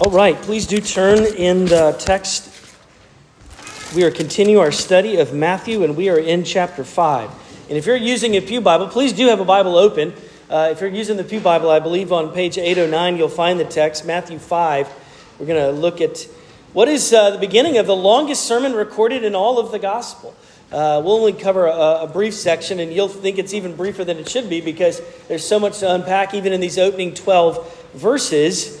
All right, please do turn in the text. We are continuing our study of Matthew, and we are in chapter 5. And if you're using a Pew Bible, please do have a Bible open. Uh, if you're using the Pew Bible, I believe on page 809 you'll find the text, Matthew 5. We're going to look at what is uh, the beginning of the longest sermon recorded in all of the gospel. Uh, we'll only cover a, a, brief section, and you'll think it's even briefer than it should be because there's so much to unpack, even in these opening 12 verses.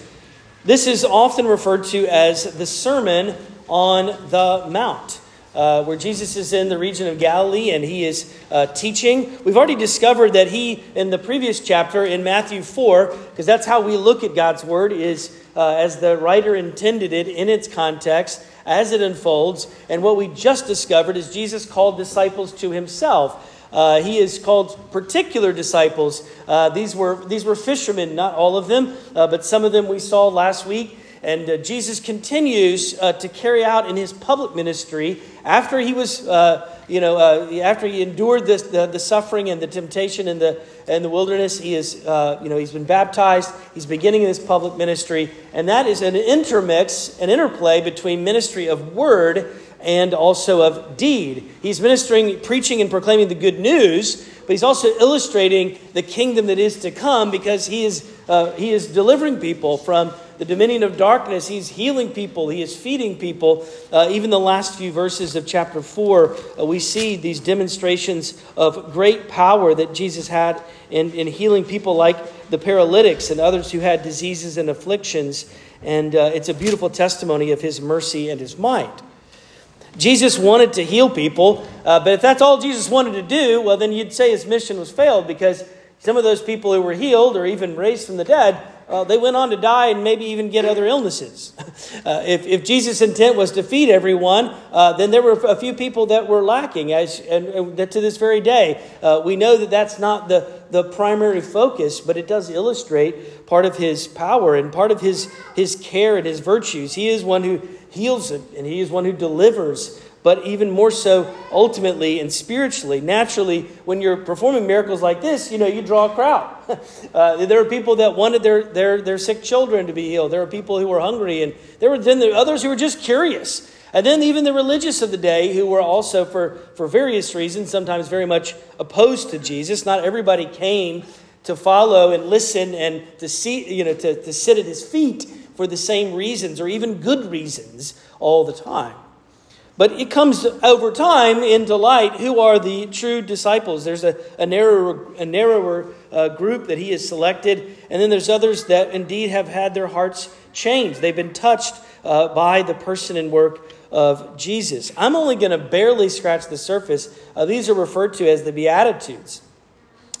This is often referred to as the Sermon on the Mount. Uh, where Jesus is in the region of Galilee and he is uh, teaching. We've already discovered that he, in the previous chapter in Matthew 4, because that's how we look at God's word, is uh, as the writer intended it in its context, as it unfolds. And what we just discovered is Jesus called disciples to himself. Uh, he is called particular disciples. Uh, these, were, these were fishermen, not all of them, uh, but some of them we saw last week. And uh, Jesus continues uh, to carry out in his public ministry after he was, uh, you know, after he endured this, the, the suffering and the temptation in the, in the wilderness. He is, you know, he's been baptized. He's beginning his public ministry. And that is an intermix, an interplay between ministry of word and also of deed. He's ministering, preaching, and proclaiming the good news, but he's also illustrating the kingdom that is to come because he is, uh, he is delivering people from the dominion of darkness. He's healing people, he is feeding people. Uh, even the last few verses of chapter 4, uh, we see these demonstrations of great power that Jesus had in, in healing people like the paralytics and others who had diseases and afflictions. And uh, it's a beautiful testimony of his mercy and his might. Jesus wanted to heal people, uh, but if that's all Jesus wanted to do, well, then you'd say his mission was failed because some of those people who were healed or even raised from the dead, uh, they went on to die and maybe even get other illnesses. Uh, if, if Jesus' intent was to feed everyone, uh, then there were a few people that were lacking, as, and, and to this very day. Uh, we know that that's not the, the primary focus, but it does illustrate part of his power and part of his, his care and his virtues. He is one who heals it, and He is one who delivers. But even more so, ultimately and spiritually, naturally, when you're performing miracles like this, you know, you draw a crowd. uh, there are people that wanted their, their, their sick children to be healed. There are people who were hungry, and there were then the others who were just curious. And then even the religious of the day, who were also, for, for various reasons, sometimes very much opposed to Jesus. Not everybody came to follow and listen and to see, you know, to, to sit at his feet for the same reasons or even good reasons all the time. But it comes over time into light who are the true disciples. There's a, a narrower, a narrower uh, group that he has selected, and then there's others that indeed have had their hearts changed. They've been touched uh, by the person and work of Jesus. I'm only going to barely scratch the surface. Uh, these are referred to as the Beatitudes.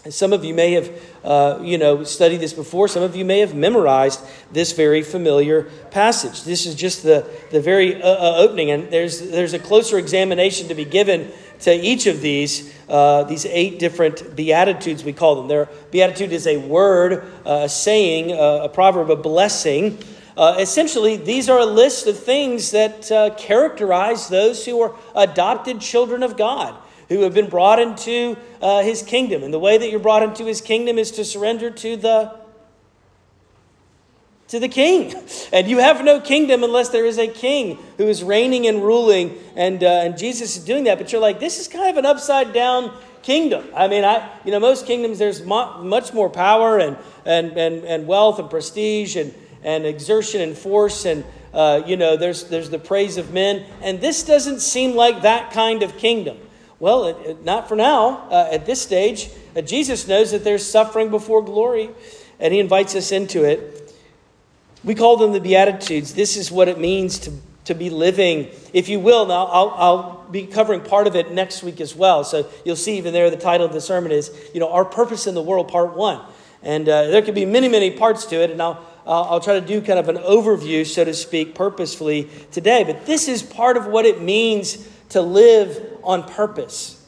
And Some of you may have, uh, you know, studied this before. Some of you may have memorized this very familiar passage. This is just the, the very uh, uh, opening, and there's, there's a closer examination to be given to each of these, uh, these eight different beatitudes, we call them. Their beatitude is a word, uh, a saying, uh, a proverb, a blessing. essentially, these are a list of things that characterize those who are adopted children of God who have been brought into uh, his kingdom. And the way that you're brought into his kingdom is to surrender to the to the king. And you have no kingdom unless there is a king who is reigning and ruling. And, uh, and Jesus is doing that. But you're like, this is kind of an upside down kingdom. I mean, I, you know, most kingdoms, there's mo- much more power and, and, and, and wealth and prestige and, and exertion and force. And, uh, you know, there's, there's the praise of men. And this doesn't seem like that kind of kingdom. Well, it, it, not for now. Uh, at this stage, uh, Jesus knows that there's suffering before glory, and he invites us into it. We call them the Beatitudes. This is what it means to, to be living, if you will. Now, I'll, I'll be covering part of it next week as well. So you'll see even there the title of the sermon is, you know, Our Purpose in the World, Part 1. And uh, there could be many, many parts to it, and I'll, I'll try to do kind of an overview, so to speak, purposefully today. But this is part of what it means to live on purpose.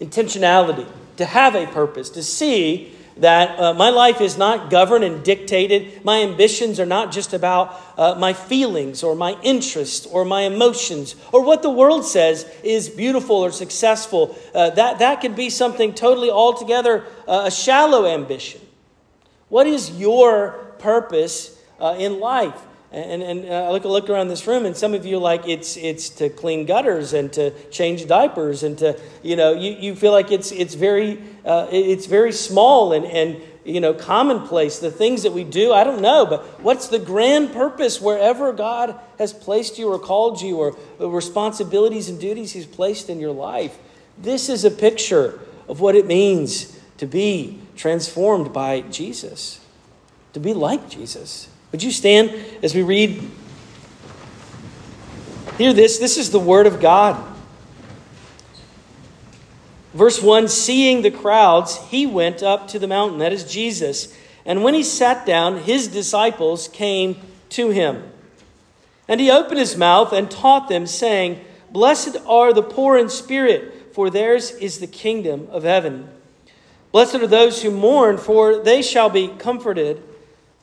Intentionality, to have a purpose, to see that uh, my life is not governed and dictated. My ambitions are not just about uh, my feelings or my interests or my emotions or what the world says is beautiful or successful. Uh, that, that could be something totally altogether uh, a shallow ambition. What is your purpose uh, in life. And, and uh, I look, look around this room, and some of you like it's, it's to clean gutters and to change diapers and to, you know, you, you feel like it's, it's, very, uh, it's very small and, and, you know, commonplace. The things that we do, I don't know, but what's the grand purpose wherever God has placed you or called you or the responsibilities and duties He's placed in your life? This is a picture of what it means to be transformed by Jesus, to be like Jesus. Would you stand as we read? Hear this. This is the Word of God. Verse 1 Seeing the crowds, he went up to the mountain. That is Jesus. And when he sat down, his disciples came to him. And he opened his mouth and taught them, saying, Blessed are the poor in spirit, for theirs is the kingdom of heaven. Blessed are those who mourn, for they shall be comforted.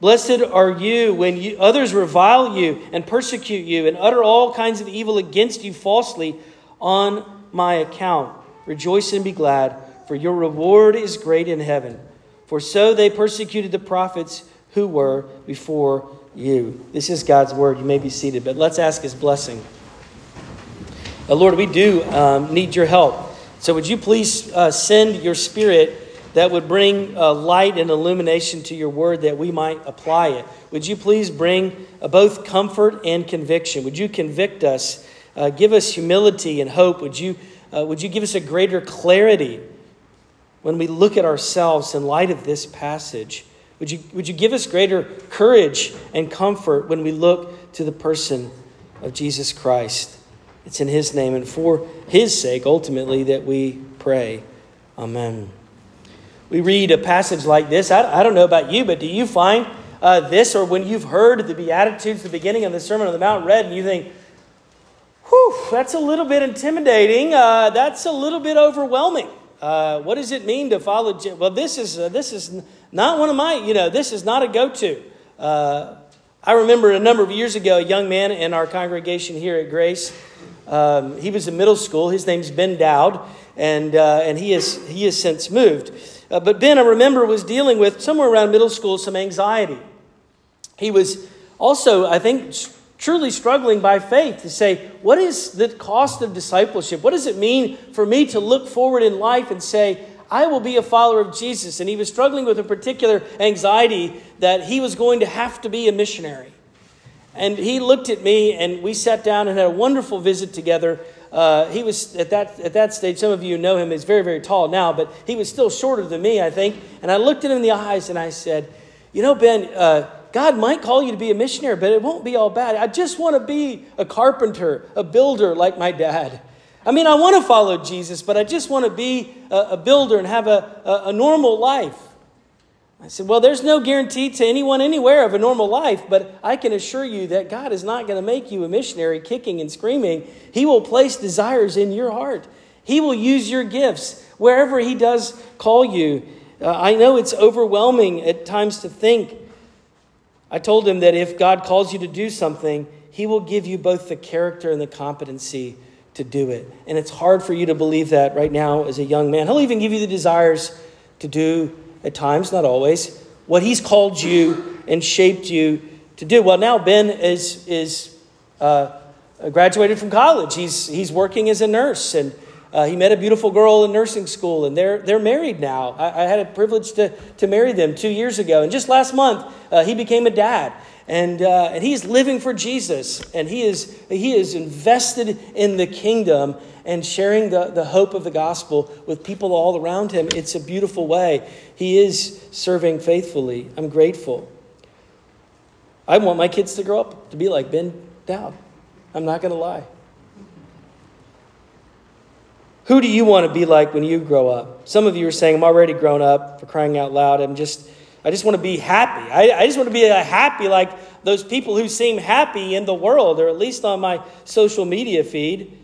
Blessed are you when you, others revile you and persecute you and utter all kinds of evil against you falsely on my account. Rejoice and be glad, for your reward is great in heaven. For so they persecuted the prophets who were before you. This is God's word. You may be seated, but let's ask his blessing. Uh, Lord, we do um, need your help. So would you please uh, send your spirit? That would bring uh, light and illumination to your word that we might apply it. Would you please bring uh, both comfort and conviction? Would you convict us? Uh, give us humility and hope. Would you, uh, would you give us a greater clarity when we look at ourselves in light of this passage? Would you, would you give us greater courage and comfort when we look to the person of Jesus Christ? It's in His name and for His sake, ultimately, that we pray. Amen we read a passage like this, I, I don't know about you, but do you find uh, this, or when you've heard the Beatitudes, the beginning of the Sermon on the Mount read, and you think, whew, that's a little bit intimidating, uh, that's a little bit overwhelming. Uh, what does it mean to follow? Well, this is uh, this is not one of my. You know, this is not a go-to. Uh, I remember a number of years ago, a young man in our congregation here at Grace. Um, he was in middle school. His name's Ben Dowd, and uh, and he is he has since moved. Uh, but Ben, I remember, was dealing with somewhere around middle school some anxiety. He was also, I think, truly struggling by faith to say, what is the cost of discipleship? What does it mean for me to look forward in life and say, I will be a follower of Jesus? And he was struggling with a particular anxiety that he was going to have to be a missionary. And he looked at me, and we sat down and had a wonderful visit together. Uh, he was at that, at that stage, some of you know him, he's very, very tall now, but he was still shorter than me, I think. And I looked at him in the eyes and I said, You know, Ben, uh, God might call you to be a missionary, but it won't be all bad. I just want to be a carpenter, a builder like my dad. I mean, I want to follow Jesus, but I just want to be a, a builder and have a, a, a normal life. I said, Well, there's no guarantee to anyone anywhere of a normal life, but I can assure you that God is not going to make you a missionary kicking and screaming. He will place desires in your heart, He will use your gifts wherever He does call you. Uh, I know it's overwhelming at times to think. I told him that if God calls you to do something, He will give you both the character and the competency to do it. And it's hard for you to believe that right now as a young man. He'll even give you the desires to do at times, not always, what He's called you and shaped you to do. Well, now Ben is, is uh, graduated from college. He's, he's working as a nurse, and uh, he met a beautiful girl in nursing school, and they're, they're married now. I, I had a privilege to, to marry them two years ago. And just last month, uh, he became a dad. And, uh, and he's living for Jesus, and he is, he is invested in the kingdom and sharing the, the hope of the gospel with people all around him. It's a beautiful way. He is serving faithfully. I'm grateful. I want my kids to grow up to be like Ben Dowd. I'm not going to lie. Who do you want to be like when you grow up? Some of you are saying, I'm already grown up for crying out loud. I'm just, I just want to be happy. I, I just want to be happy like those people who seem happy in the world, or at least on my social media feed.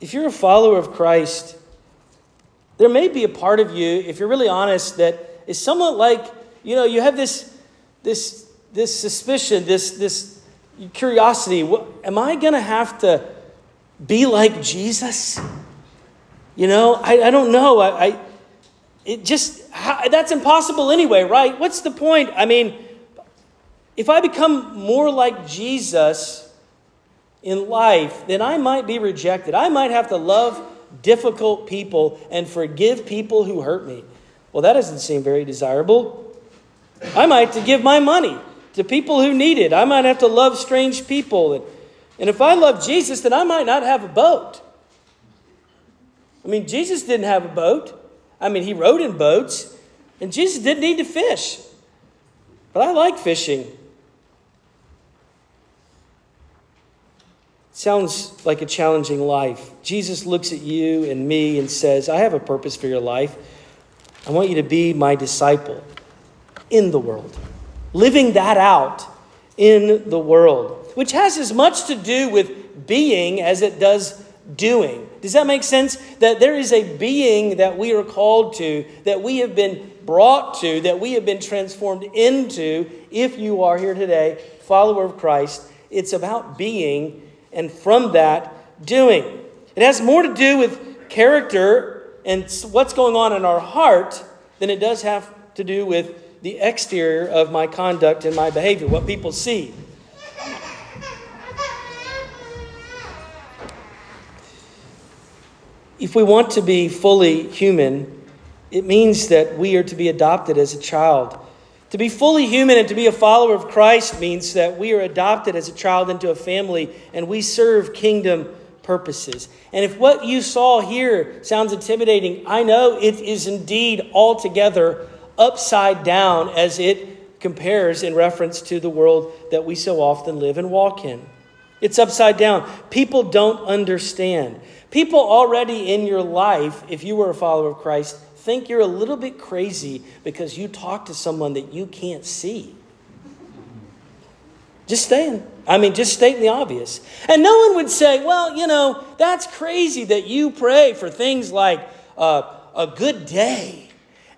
If you're a follower of Christ, there may be a part of you, if you're really honest, that is somewhat like, you know, you have this, this, this suspicion, this, this curiosity. What, am I going to have to be like Jesus? You know, I, I don't know. I, I it just how, that's impossible anyway, right? What's the point? I mean, if I become more like Jesus in life, then I might be rejected. I might have to love difficult people and forgive people who hurt me. Well, that doesn't seem very desirable. I might have to give my money to people who need it. I might have to love strange people. And, and if I love Jesus, then I might not have a boat. I mean, Jesus didn't have a boat. I mean, he rode in boats, and Jesus didn't need to fish. But I like fishing. Sounds like a challenging life. Jesus looks at you and me and says, I have a purpose for your life. I want you to be my disciple in the world, living that out in the world, which has as much to do with being as it does doing. Does that make sense? That there is a being that we are called to, that we have been brought to, that we have been transformed into, if you are here today, follower of Christ. It's about being, and from that, doing. It has more to do with character and what's going on in our heart than it does have to do with the exterior of my conduct and my behavior, what people see. If we want to be fully human, it means that we are to be adopted as a child. To be fully human and to be a follower of Christ means that we are adopted as a child into a family and we serve kingdom purposes. And if what you saw here sounds intimidating, I know it is indeed altogether upside down as it compares in reference to the world that we so often live and walk in. It's upside down. People don't understand. People already in your life, if you were a follower of Christ, think you're a little bit crazy because you talk to someone that you can't see. Just saying. I mean, just stating the obvious. And no one would say, well, you know, that's crazy that you pray for things like uh, a good day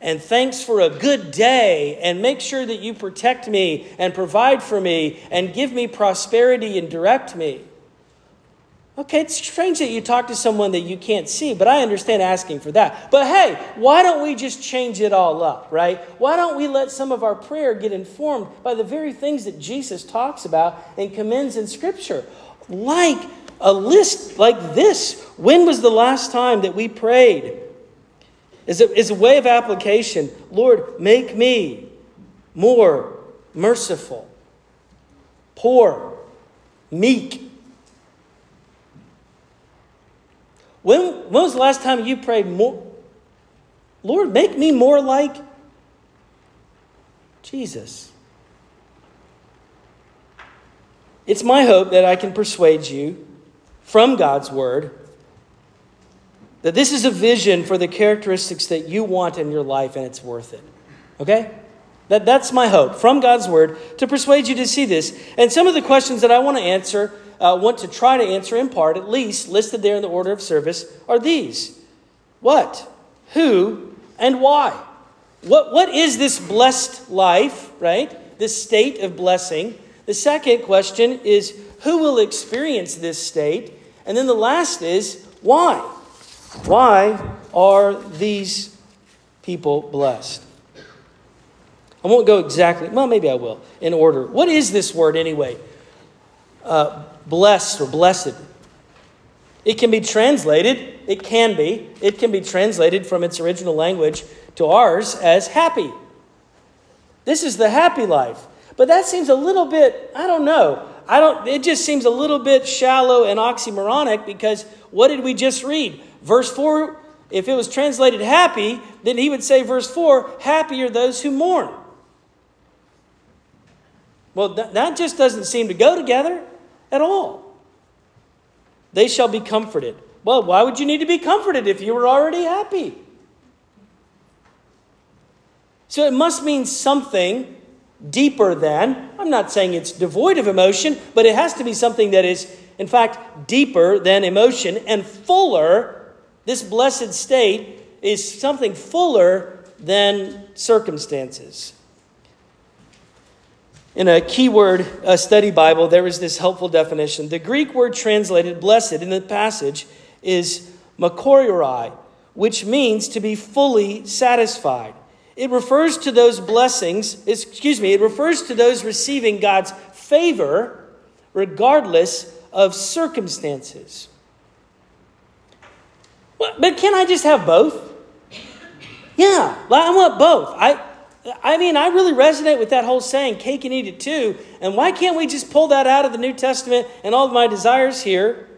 and thanks for a good day and make sure that you protect me and provide for me and give me prosperity and direct me. Okay, it's strange that you talk to someone that you can't see, but I understand asking for that. But hey, why don't we just change it all up, right? Why don't we let some of our prayer get informed by the very things that Jesus talks about and commends in Scripture? Like a list like this. When was the last time that we prayed? Is a, is a way of application. Lord, make me more merciful, poor, meek. When, when was the last time you prayed more? Lord, make me more like Jesus. It's my hope that I can persuade you from God's word that this is a vision for the characteristics that you want in your life and it's worth it. Okay? That, that's my hope from God's Word to persuade you to see this. And some of the questions that I want to answer, uh, want to try to answer in part, at least listed there in the order of service, are these What, who, and why? What, what is this blessed life, right? This state of blessing. The second question is who will experience this state? And then the last is why? Why are these people blessed? I won't go exactly, well, maybe I will, in order. What is this word anyway? Uh, blessed or blessed. It can be translated, it can be, it can be translated from its original language to ours as happy. This is the happy life. But that seems a little bit, I don't know. I don't it just seems a little bit shallow and oxymoronic because what did we just read? Verse 4, if it was translated happy, then he would say, verse 4, happy are those who mourn. Well, that just doesn't seem to go together at all. They shall be comforted. Well, why would you need to be comforted if you were already happy? So it must mean something deeper than. I'm not saying it's devoid of emotion, but it has to be something that is, in fact, deeper than emotion and fuller. This blessed state is something fuller than circumstances. In a keyword study Bible, there is this helpful definition. The Greek word translated blessed in the passage is makarioi, which means to be fully satisfied. It refers to those blessings, excuse me, it refers to those receiving God's favor regardless of circumstances. But can I just have both? Yeah, I want both. I, I mean, I really resonate with that whole saying, cake and eat it too. And why can't we just pull that out of the New Testament and all of my desires here?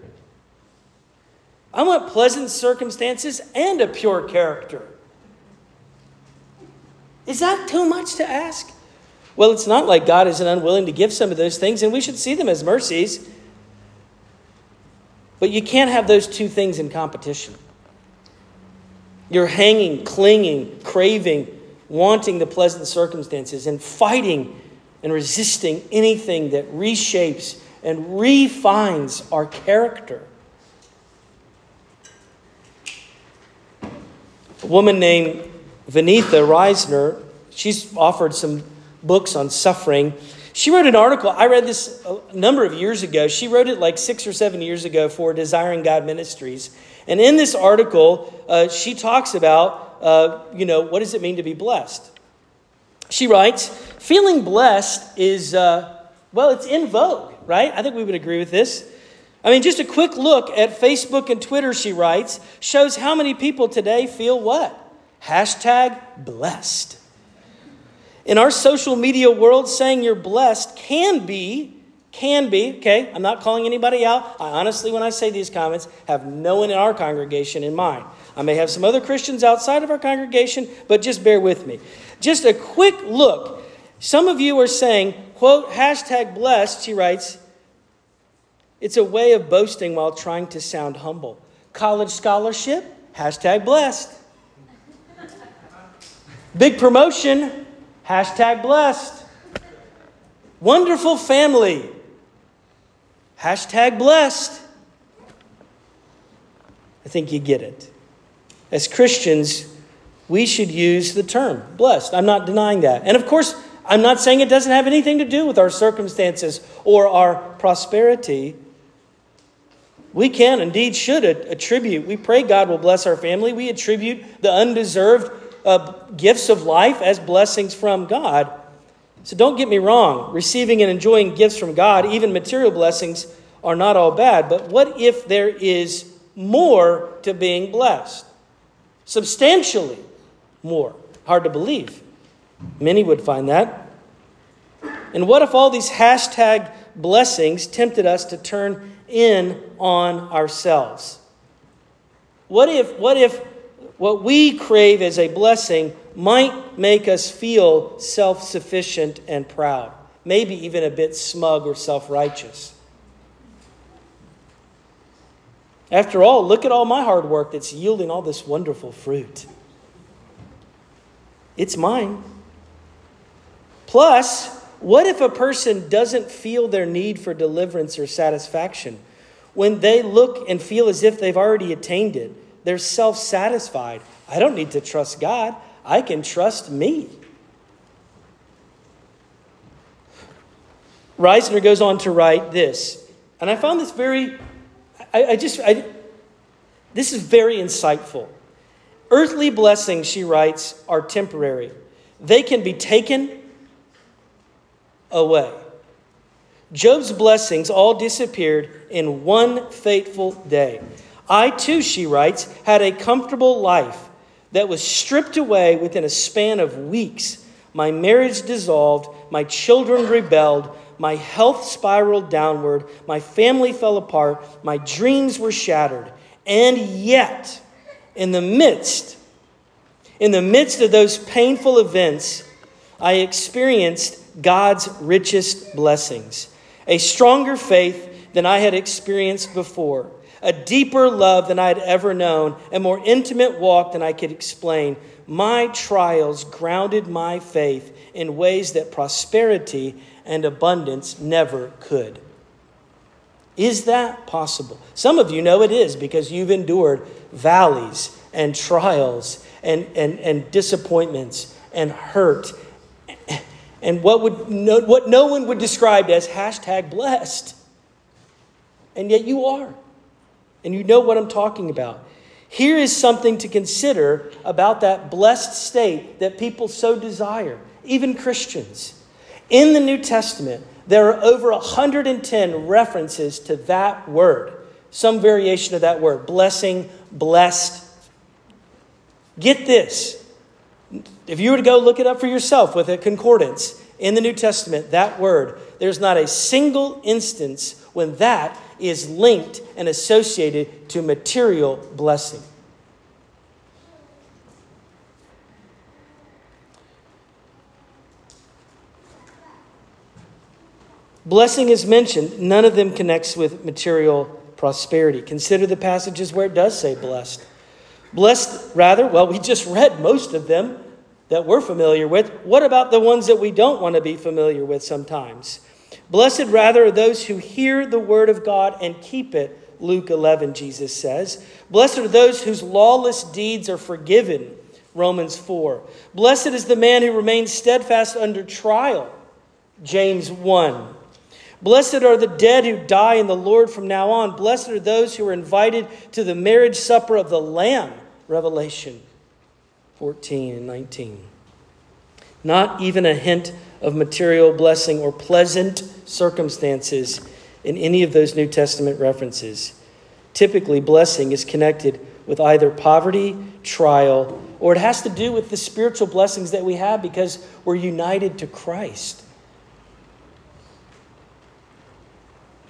I want pleasant circumstances and a pure character. Is that too much to ask? Well, it's not like God isn't unwilling to give some of those things, and we should see them as mercies. But you can't have those two things in competition. You're hanging, clinging, craving, wanting the pleasant circumstances, and fighting and resisting anything that reshapes and refines our character. A woman named Vaneetha Risner, she's offered some books on suffering. She wrote an article. I read this a number of years ago. She wrote it like six or seven years ago for Desiring God Ministries. And in this article, uh, she talks about, uh, you know, what does it mean to be blessed? She writes, feeling blessed is, uh, well, it's in vogue, right? I think we would agree with this. I mean, just a quick look at Facebook and Twitter, she writes, shows how many people today feel what? Hashtag blessed. In our social media world, saying you're blessed can be can be, okay, I'm not calling anybody out. I honestly, when I say these comments, have no one in our congregation in mind. I may have some other Christians outside of our congregation, but just bear with me. Just a quick look. Some of you are saying, quote, hashtag blessed, she writes, it's a way of boasting while trying to sound humble. College scholarship, hashtag blessed. Big promotion, hashtag blessed. Wonderful family, Hashtag blessed. I think you get it. As Christians, we should use the term blessed. I'm not denying that. And of course, I'm not saying it doesn't have anything to do with our circumstances or our prosperity. We can, indeed, should attribute. We pray God will bless our family. We attribute the undeserved uh, gifts of life as blessings from God. So don't get me wrong, receiving and enjoying gifts from God, even material blessings, are not all bad. But what if there is more to being blessed? Substantially more. Hard to believe. Many would find that. And what if all these hashtag blessings tempted us to turn in on ourselves? What if, what if what we crave as a blessing might make us feel self sufficient and proud, maybe even a bit smug or self righteous. After all, look at all my hard work that's yielding all this wonderful fruit. It's mine. Plus, what if a person doesn't feel their need for deliverance or satisfaction? When they look and feel as if they've already attained it, they're self satisfied. I don't need to trust God. I can trust me. Risner goes on to write this, and I found this very, I, I just, I, this is very insightful. Earthly blessings, she writes, are temporary. They can be taken away. Job's blessings all disappeared in one fateful day. I too, she writes, had a comfortable life that was stripped away within a span of weeks. My marriage dissolved, my children rebelled, my health spiraled downward, my family fell apart, my dreams were shattered. And yet, in the midst, in the midst of those painful events, I experienced God's richest blessings, a stronger faith than I had experienced before. A deeper love than I had ever known, a more intimate walk than I could explain, my trials grounded my faith in ways that prosperity and abundance never could. Is that possible? Some of you know it is because you've endured valleys and trials and, and, and disappointments and hurt and what, would no, what no one would describe as hashtag blessed. And yet you are. And you know what I'm talking about. Here is something to consider about that blessed state that people so desire, even Christians. In the New Testament, there are over 110 references to that word, some variation of that word blessing, blessed. Get this. If you were to go look it up for yourself with a concordance in the New Testament, that word, there's not a single instance when that is linked and associated to material blessing. Blessing is mentioned, none of them connects with material prosperity. Consider the passages where it does say blessed. Blessed, rather, well, we just read most of them that we're familiar with. What about the ones that we don't want to be familiar with sometimes? Blessed, rather, are those who hear the word of God and keep it, Luke 11, Jesus says. Blessed are those whose lawless deeds are forgiven, Romans 4. Blessed is the man who remains steadfast under trial, James 1. Blessed are the dead who die in the Lord from now on. Blessed are those who are invited to the marriage supper of the Lamb, Revelation 14 and 19. Not even a hint of material blessing or pleasant circumstances in any of those New Testament references. Typically, blessing is connected with either poverty, trial, or it has to do with the spiritual blessings that we have because we're united to Christ.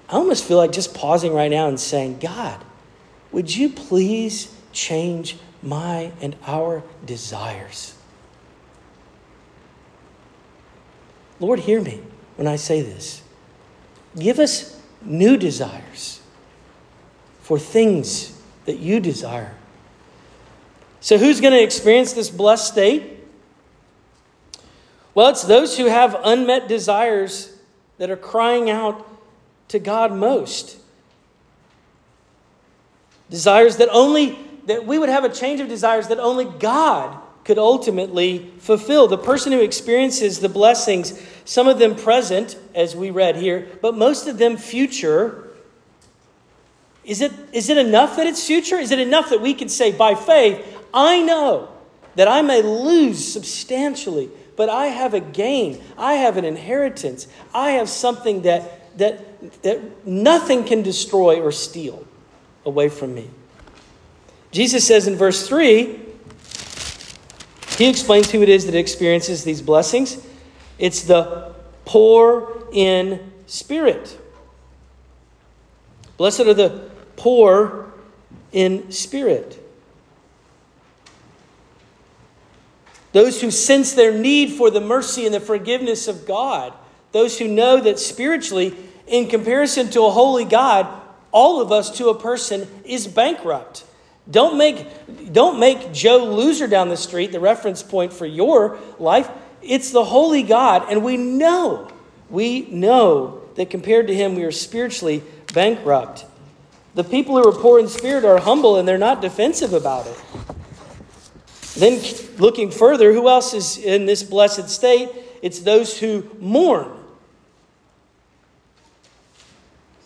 I almost feel like just pausing right now and saying, God, would you please change my and our desires? Lord, hear me when I say this. Give us new desires for things that you desire. So, who's going to experience this blessed state? Well, it's those who have unmet desires that are crying out to God most. Desires that only, that we would have a change of desires that only God could ultimately fulfill. The person who experiences the blessings, some of them present, as we read here, but most of them future. Is it, is it enough that it's future? Is it enough that we can say, by faith, I know that I may lose substantially, but I have a gain. I have an inheritance. I have something that, that that nothing can destroy or steal away from me. Jesus says in verse 3, he explains who it is that experiences these blessings. It's the poor in spirit. Blessed are the poor in spirit. Those who sense their need for the mercy and the forgiveness of God. Those who know that spiritually in comparison to a holy God, all of us to a person is bankrupt. Don't make, don't make Joe loser down the street the reference point for your life. It's the holy God, and we know, we know that compared to him, we are spiritually bankrupt. The people who are poor in spirit are humble and they're not defensive about it. Then, looking further, who else is in this blessed state? It's those who mourn.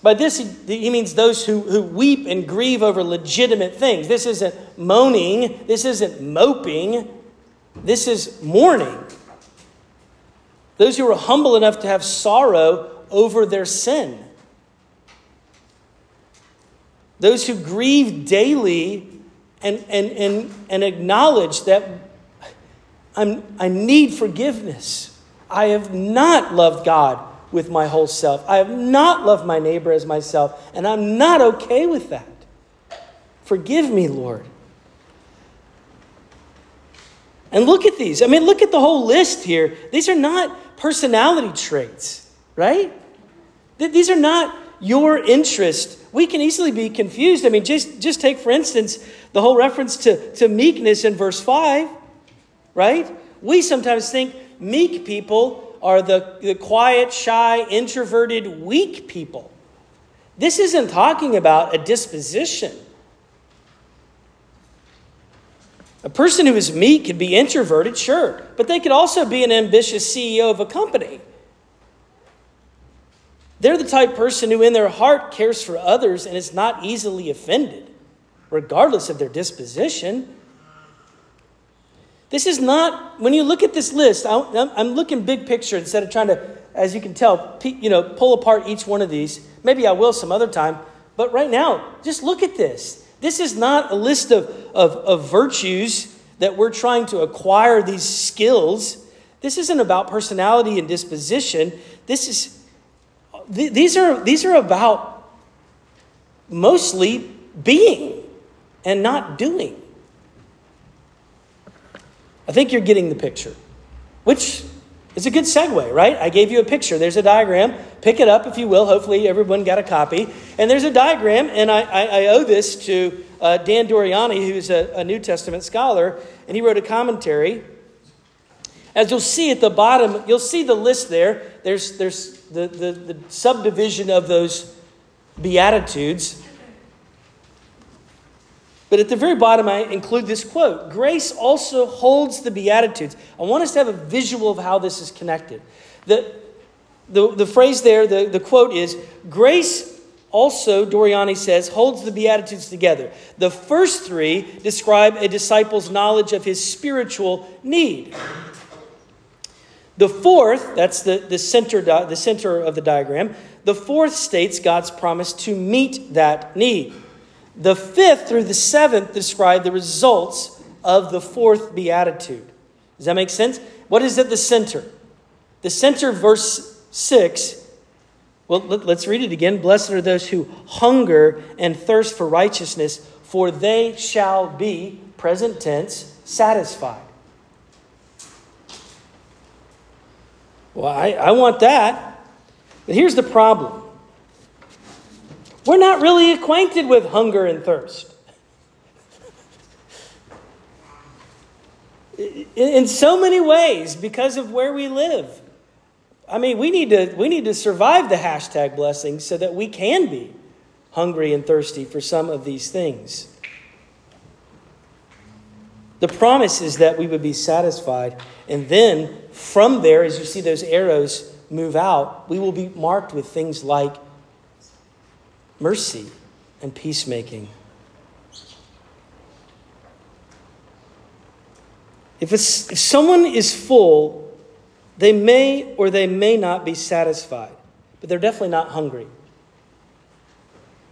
By this, he means those who, who weep and grieve over legitimate things. This isn't moaning, this isn't moping, this is mourning. Those who are humble enough to have sorrow over their sin. Those who grieve daily and, and, and, and acknowledge that I'm, I need forgiveness. I have not loved God with my whole self. I have not loved my neighbor as myself, and I'm not okay with that. Forgive me, Lord. And look at these. I mean, look at the whole list here. These are not personality traits, right? These are not your interest. We can easily be confused. I mean, just, just take, for instance, the whole reference to, to meekness in verse 5. right? We sometimes think meek people are the, the quiet, shy, introverted, weak people. This isn't talking about a disposition. A person who is meek could be introverted, sure, but they could also be an ambitious CEO of a company. They're the type person who, in their heart, cares for others and is not easily offended, regardless of their disposition. This is not, when you look at this list, I'm looking big picture instead of trying to, as you can tell, you know, pull apart each one of these. Maybe I will some other time, but right now, just look at this. This is not a list of, of, of virtues that we're trying to acquire these skills. This isn't about personality and disposition. This is these are, these are about mostly being and not doing. I think you're getting the picture, which is a good segue, right? I gave you a picture. There's a diagram. Pick it up if you will. Hopefully, everyone got a copy. And there's a diagram, and I, I, I owe this to uh, Dan Doriani, who's a, a New Testament scholar, and he wrote a commentary. As you'll see at the bottom, you'll see the list there. There's, there's the, the, the subdivision of those Beatitudes. But at the very bottom, I include this quote Grace also holds the Beatitudes. I want us to have a visual of how this is connected. The, the, the phrase there, the, the quote is Grace also, Doriani says, holds the Beatitudes together. The first three describe a disciple's knowledge of his spiritual need. The fourth, that's the, the, center, the center of the diagram, the fourth states God's promise to meet that need. The fifth through the seventh describe the results of the fourth beatitude. Does that make sense? What is at the center? The center, verse 6, well, let's read it again. Blessed are those who hunger and thirst for righteousness, for they shall be, present tense, satisfied. Well, I, I want that. But here's the problem we're not really acquainted with hunger and thirst. In so many ways, because of where we live. I mean, we need to, we need to survive the hashtag blessing so that we can be hungry and thirsty for some of these things. The promise is that we would be satisfied. And then from there, as you see those arrows move out, we will be marked with things like mercy and peacemaking. If, if someone is full, they may or they may not be satisfied, but they're definitely not hungry.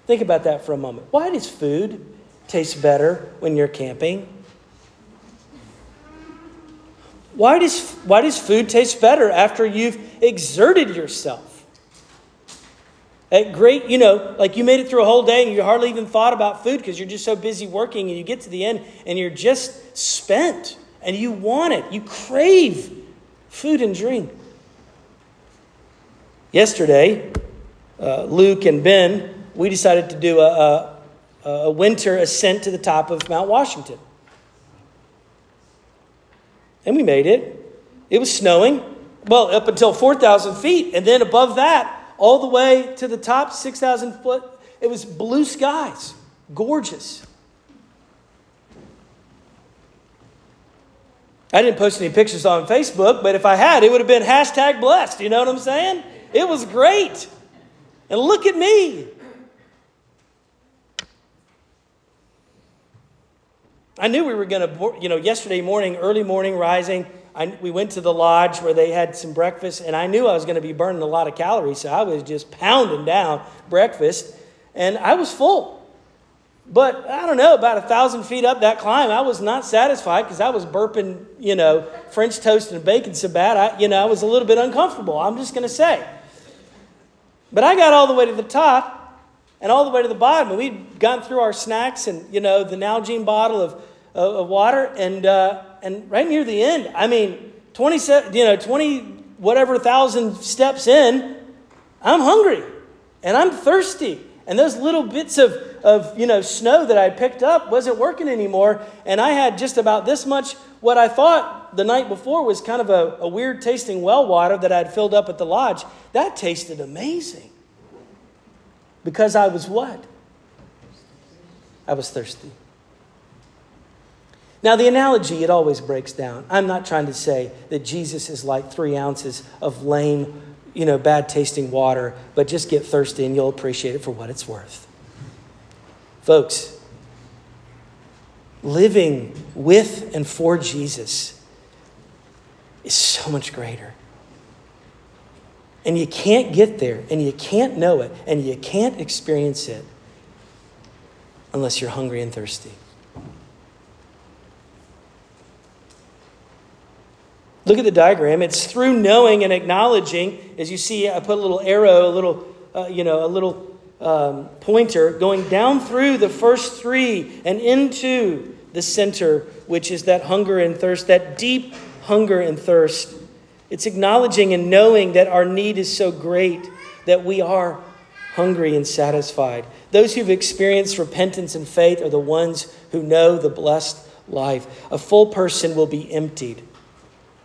Think about that for a moment. Why does food taste better when you're camping? Why does, why does food taste better after you've exerted yourself? At great, you know, like you made it through a whole day and you hardly even thought about food because you're just so busy working and you get to the end and you're just spent and you want it. You crave food and drink. Yesterday, uh, Luke and Ben, we decided to do a, a, a winter ascent to the top of Mount Washington. And we made it. It was snowing, well, up until 4,000 feet. And then above that, all the way to the top, 6,000 foot, it was blue skies. Gorgeous. I didn't post any pictures on Facebook, but if I had, it would have been hashtag blessed. You know what I'm saying? It was great. And look at me. I knew we were going to, you know, yesterday morning, early morning rising, I, we went to the lodge where they had some breakfast, and I knew I was going to be burning a lot of calories, so I was just pounding down breakfast, and I was full. But I don't know, about a thousand feet up that climb, I was not satisfied because I was burping, you know, French toast and bacon so bad, I, you know, I was a little bit uncomfortable. I'm just going to say. But I got all the way to the top and all the way to the bottom, and we'd gone through our snacks and, you know, the Nalgene bottle of of water, and uh, and right near the end, I mean, twenty you know twenty whatever thousand steps in, I'm hungry and I'm thirsty, and those little bits of of you know snow that I picked up wasn't working anymore, and I had just about this much what I thought thought the night before was kind of a, a weird tasting well water that I'd filled up at the lodge, that tasted amazing. Because I was what? I was thirsty. Now, the analogy, it always breaks down. I'm not trying to say that Jesus is like three ounces of lame, you know, bad tasting water, but just get thirsty and you'll appreciate it for what it's worth. Folks, living with and for Jesus is so much greater. And you can't get there, and you can't know it, and you can't experience it unless you're hungry and thirsty. Look at the diagram. It's through knowing and acknowledging. As you see, I put a little arrow, a little, uh, you know, a little um, pointer going down through the first three and into the center, which is that hunger and thirst, that deep hunger and thirst. It's acknowledging and knowing that our need is so great that we are hungry and satisfied. Those who've experienced repentance and faith are the ones who know the blessed life. A full person will be emptied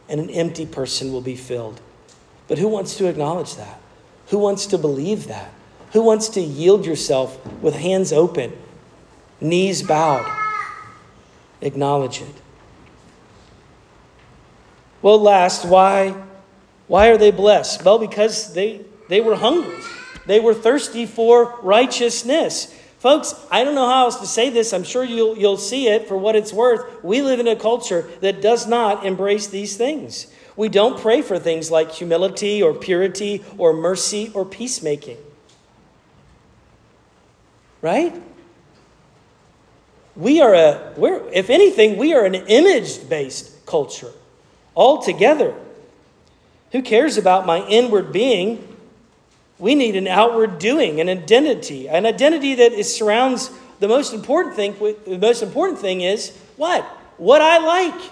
and an empty person will be filled. But who wants to acknowledge that? Who wants to believe that? Who wants to yield yourself with hands open, knees bowed? Acknowledge it. Well, last, why, why are they blessed? Well, because they, they were hungry. They were thirsty for righteousness. Folks, I don't know how else to say this. I'm sure you'll, you'll see it for what it's worth. We live in a culture that does not embrace these things. We don't pray for things like humility or purity or mercy or peacemaking. Right? We are a, we're, if anything, we are an image based culture altogether. Who cares about my inward being? We need an outward doing, an identity, an identity that is, surrounds the most important thing. The most important thing is what? What I like.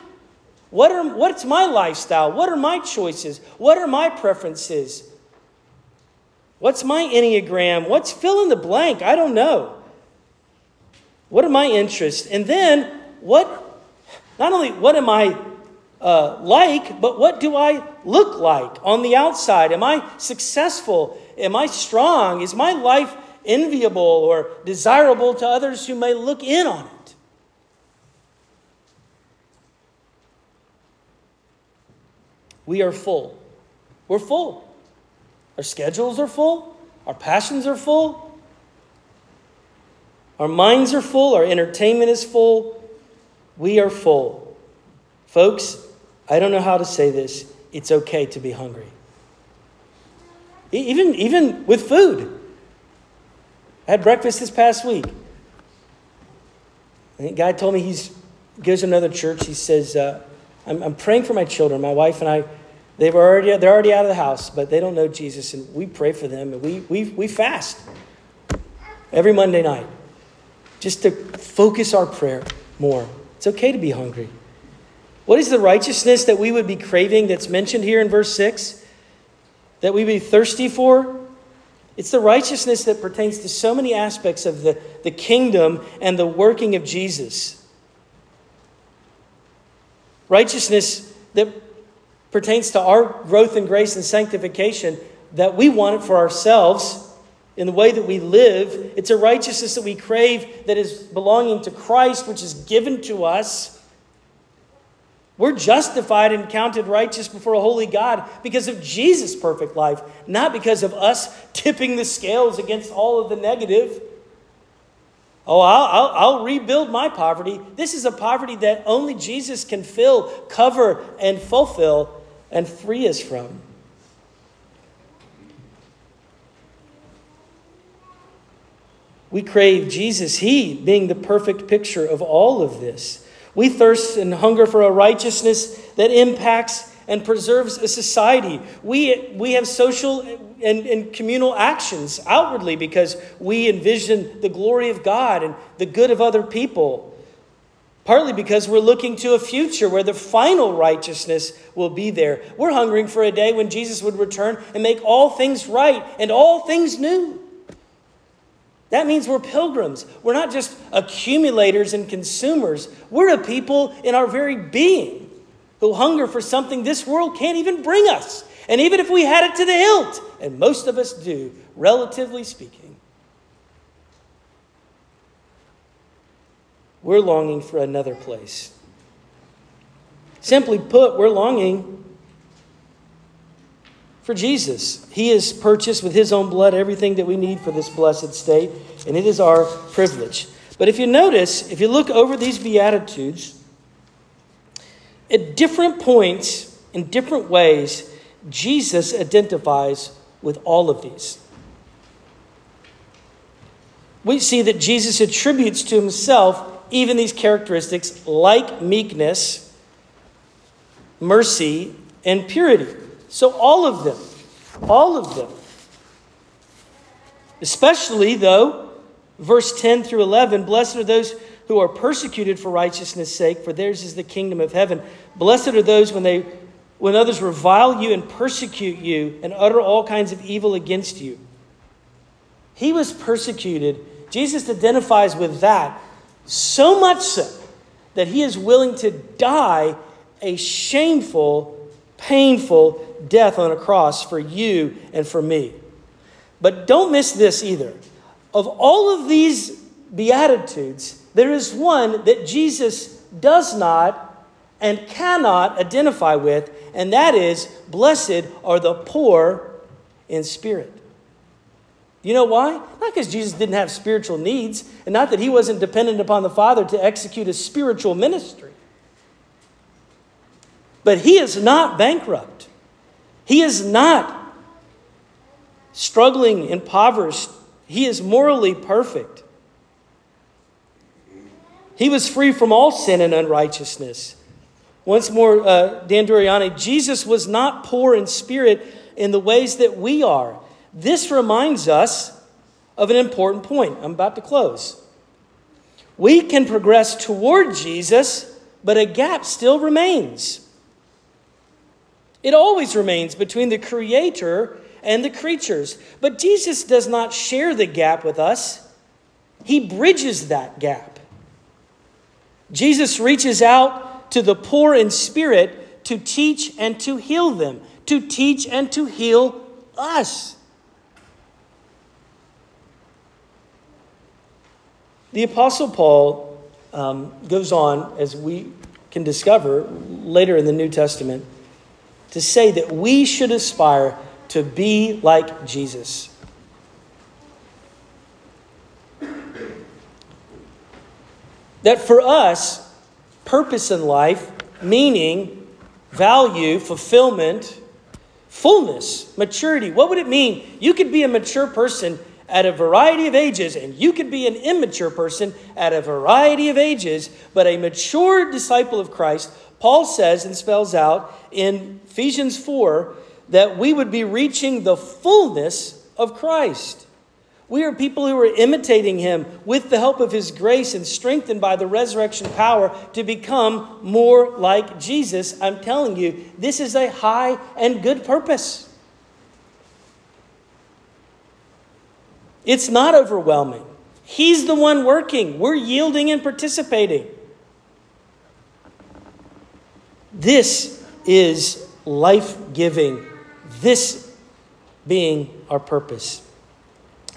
What are, what's my lifestyle? What are my choices? What are my preferences? What's my Enneagram? What's fill in the blank? I don't know. What are my interests? And then, what, not only what am I uh, like, but what do I look like on the outside? Am I successful? Am I strong? Is my life enviable or desirable to others who may look in on it? We are full. We're full. Our schedules are full. Our passions are full. Our minds are full. Our entertainment is full. We are full. Folks, I don't know how to say this. It's okay to be hungry. Even, even with food. I had breakfast this past week. And a guy told me he's goes to another church. He says, uh, I'm, I'm praying for my children. My wife and I, they've already, they're already out of the house, but they don't know Jesus. And we pray for them. And we, we, we fast every Monday night just to focus our prayer more. It's okay to be hungry. What is the righteousness that we would be craving that's mentioned here in verse 6? that we be thirsty for? It's the righteousness that pertains to so many aspects of the, the kingdom and the working of Jesus. Righteousness that pertains to our growth in grace and sanctification, that we want it for ourselves in the way that we live. It's a righteousness that we crave that is belonging to Christ, which is given to us. We're justified and counted righteous before a holy God because of Jesus' perfect life, not because of us tipping the scales against all of the negative. Oh, I'll, I'll, I'll, rebuild my poverty. This is a poverty that only Jesus can fill, cover, and fulfill and free us from. We crave Jesus, He being the perfect picture of all of this. We thirst and hunger for a righteousness that impacts and preserves a society. We, we have social and, and communal actions outwardly because we envision the glory of God and the good of other people. Partly because we're looking to a future where the final righteousness will be there. We're hungering for a day when Jesus would return and make all things right and all things new. That means we're pilgrims. We're not just accumulators and consumers. We're a people in our very being who hunger for something this world can't even bring us. And even if we had it to the hilt, and most of us do, relatively speaking, we're longing for another place. Simply put, we're longing for Jesus. He has purchased with his own blood everything that we need for this blessed state, and it is our privilege. But if you notice, if you look over these Beatitudes, at different points, in different ways, Jesus identifies with all of these. We see that Jesus attributes to himself even these characteristics like meekness, mercy, and purity. So, all of them, all of them. Especially, though, verse 10 through 11 Blessed are those who are persecuted for righteousness' sake, for theirs is the kingdom of heaven. Blessed are those when, they, when others revile you and persecute you and utter all kinds of evil against you. He was persecuted. Jesus identifies with that so much so that he is willing to die a shameful, painful death on a cross for you and for me. But don't miss this either. Of all of these Beatitudes, there is one that Jesus does not and cannot identify with, and that is Blessed are the poor in spirit. You know why? Not because Jesus didn't have spiritual needs, and not that he wasn't dependent upon the Father to execute a spiritual ministry. But he is not bankrupt. He is not struggling, impoverished. He is morally perfect. He was free from all sin and unrighteousness. Once more, uh, Dan Doriani, Jesus was not poor in spirit in the ways that we are. This reminds us of an important point. I'm about to close. We can progress toward Jesus, but a gap still remains. It always remains between the Creator and the creatures. But Jesus does not share the gap with us, He bridges that gap. Jesus reaches out to the poor in spirit to teach and to heal them, to teach and to heal us. The Apostle Paul um, goes on, as we can discover later in the New Testament, to say that we should aspire to be like Jesus. That for us, purpose in life, meaning, value, fulfillment, fullness, maturity. What would it mean? You could be a mature person at a variety of ages, and you could be an immature person at a variety of ages, but a mature disciple of Christ, Paul says and spells out in Ephesians 4 that we would be reaching the fullness of Christ. We are people who are imitating him with the help of his grace and strengthened by the resurrection power to become more like Jesus. I'm telling you, this is a high and good purpose. It's not overwhelming. He's the one working. We're yielding and participating. This is life giving, this being our purpose.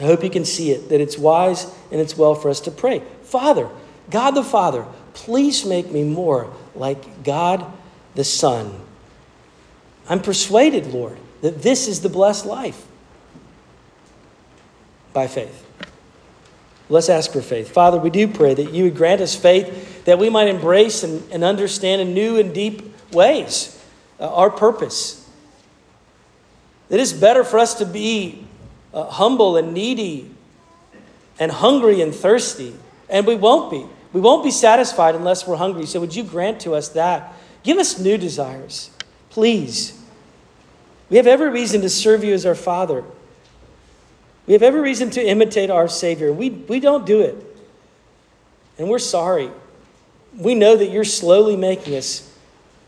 I hope you can see it, that it's wise and it's well for us to pray. Father, God the Father, please make me more like God the Son. I'm persuaded, Lord, that this is the blessed life by faith. Let's ask for faith. Father, we do pray that you would grant us faith that we might embrace and, and understand in new and deep ways uh, our purpose. That it's better for us to be uh, humble and needy and hungry and thirsty, and we won't be. We won't be satisfied unless we're hungry. So, would you grant to us that? Give us new desires, please. We have every reason to serve you as our Father. We have every reason to imitate our Savior. We, we don't do it. And we're sorry. We know that you're slowly making us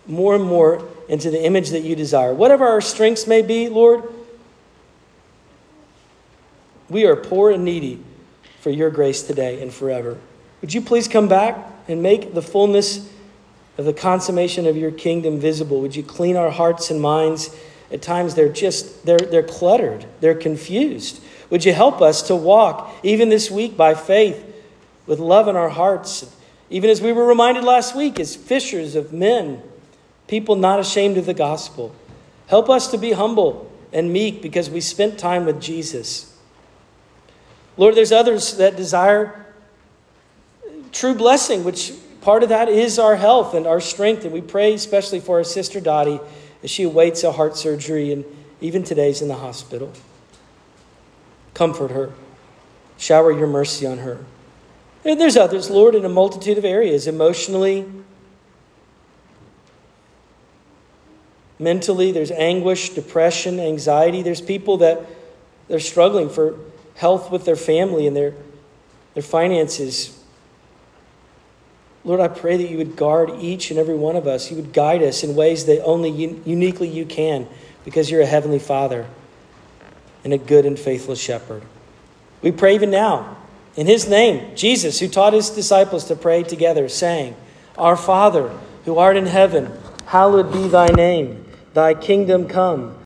more and more into the image that you desire. Whatever our strengths may be, Lord, we are poor and needy for your grace today and forever. Would you please come back and make the fullness of the consummation of your kingdom visible. Would you clean our hearts and minds? At times they're just they're they're cluttered, they're confused. Would you help us to walk even this week by faith with love in our hearts? Even as we were reminded last week, as fishers of men, people not ashamed of the gospel. Help us to be humble and meek because we spent time with Jesus. Lord, there's others that desire true blessing, which part of that is our health and our strength. And we pray especially for our sister Dottie as she awaits a heart surgery and even today's in the hospital. Comfort her. Shower your mercy on her. And there's others, Lord, in a multitude of areas emotionally, mentally, there's anguish, depression, anxiety. There's people that they're struggling for health with their family and their, their finances. Lord, I pray that you would guard each and every one of us. You would guide us in ways that only un- uniquely you can because you're a heavenly Father and a good and faithful shepherd. We pray even now in his name, Jesus, who taught his disciples to pray together, saying, Our Father, who art in heaven, hallowed be thy name. Thy kingdom come.